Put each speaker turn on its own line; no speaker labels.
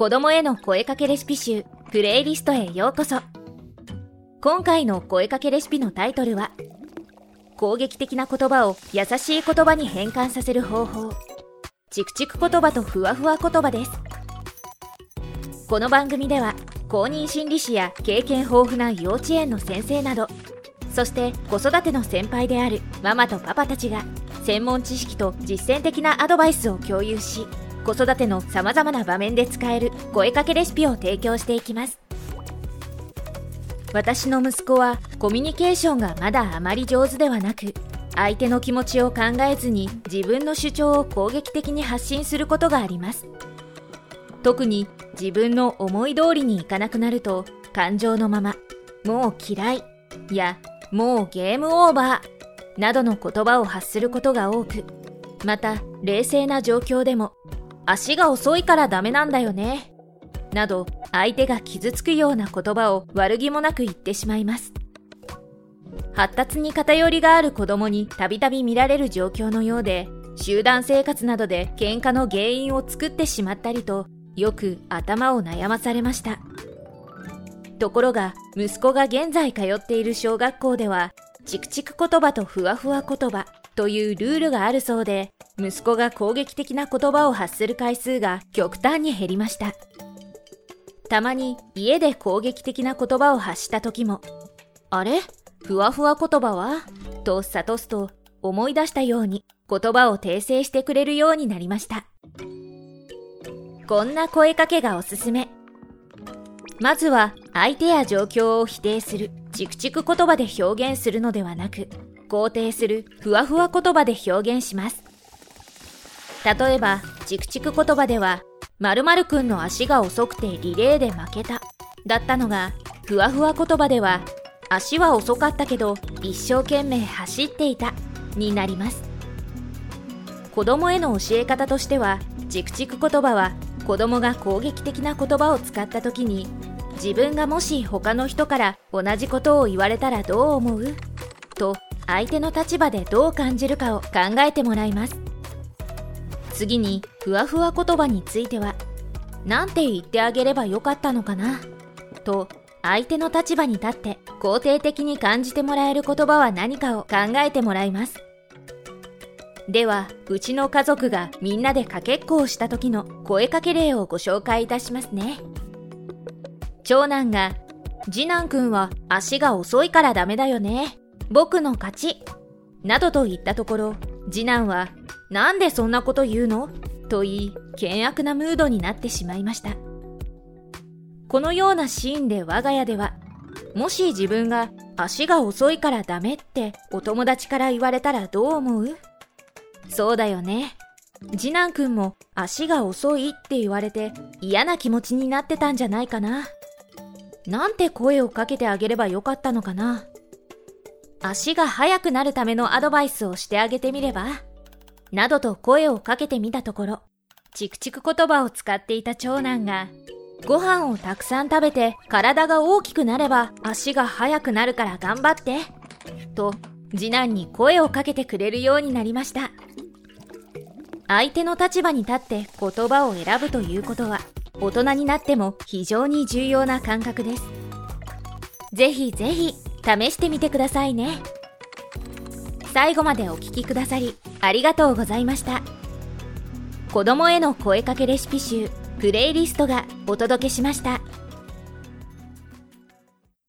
子供への声かけレシピ集プレイリストへようこそ。今回の声かけレシピのタイトルは攻撃的な言葉を優しい言葉に変換させる方法。チクチク言葉とふわふわ言葉です。この番組では公認心理師や経験豊富な幼稚園の先生などそして子育ての先輩であるママとパパたちが専門知識と実践的なアドバイスを共有し子育てのさまざまな場面で使える声かけレシピを提供していきます。私の息子はコミュニケーションがまだあまり上手ではなく相手の気持ちを考えずに自分の主張を攻撃的に発信することがあります。特に自分の思い通りにいかなくなると感情のまま「もう嫌い」や「もうゲームオーバー」などの言葉を発することが多くまた冷静な状況でも「足が遅いからダメなんだよね」など相手が傷つくような言葉を悪気もなく言ってしまいます。発達に偏りがある子供にたびたび見られる状況のようで集団生活などで喧嘩の原因を作ってしまったりとよく頭を悩まされました。ところが息子が現在通っている小学校ではチクチク言葉とふわふわ言葉というルールがあるそうで息子が攻撃的な言葉を発する回数が極端に減りました。たまに家で攻撃的な言葉を発した時もあれ？ふわふわ言葉は？と諭すと思い出したように言葉を訂正してくれるようになりました。こんな声かけがおすすめ。まずは相手や状況を否定する。チクチク言葉で表現するのではなく肯定するふわふわ言葉で表現します。例えばチクチク言葉では〇〇くんの足が遅くてリレーで負けただったのがふわふわ言葉では足は遅かったけど一生懸命走っていたになります。子供への教え方としてはチクチク言葉は子供が攻撃的な言葉を使った時に自分がもし他の人から同じことを言われたらどう思う？と相手の立場でどう感じるかを考えてもらいます。次にふわふわ言葉については何て言ってあげればよかったのかな？と相手の立場に立って肯定的に感じてもらえる言葉は何かを考えてもらいます。ではうちの家族がみんなでかけっこをした時の声かけ例をご紹介いたしますね。長男が次男くんは足が遅いからダメだよね僕の勝ちなどと言ったところ次男はなんでそんなこと言うの？と言い、険悪なムードになってしまいました。このようなシーンで我が家では、もし自分が足が遅いからダメってお友達から言われたらどう思うそうだよね。次男くんも足が遅いって言われて嫌な気持ちになってたんじゃないかな。なんて声をかけてあげればよかったのかな。足が速くなるためのアドバイスをしてあげてみればなどと声をかけてみたところ、チクチク言葉を使っていた長男が、ご飯をたくさん食べて体が大きくなれば足が速くなるから頑張って、と次男に声をかけてくれるようになりました。相手の立場に立って言葉を選ぶということは、大人になっても非常に重要な感覚です。ぜひぜひ試してみてくださいね。最後までお聴きくださりありがとうございました子供への声かけレシピ集プレイリストがお届けしました。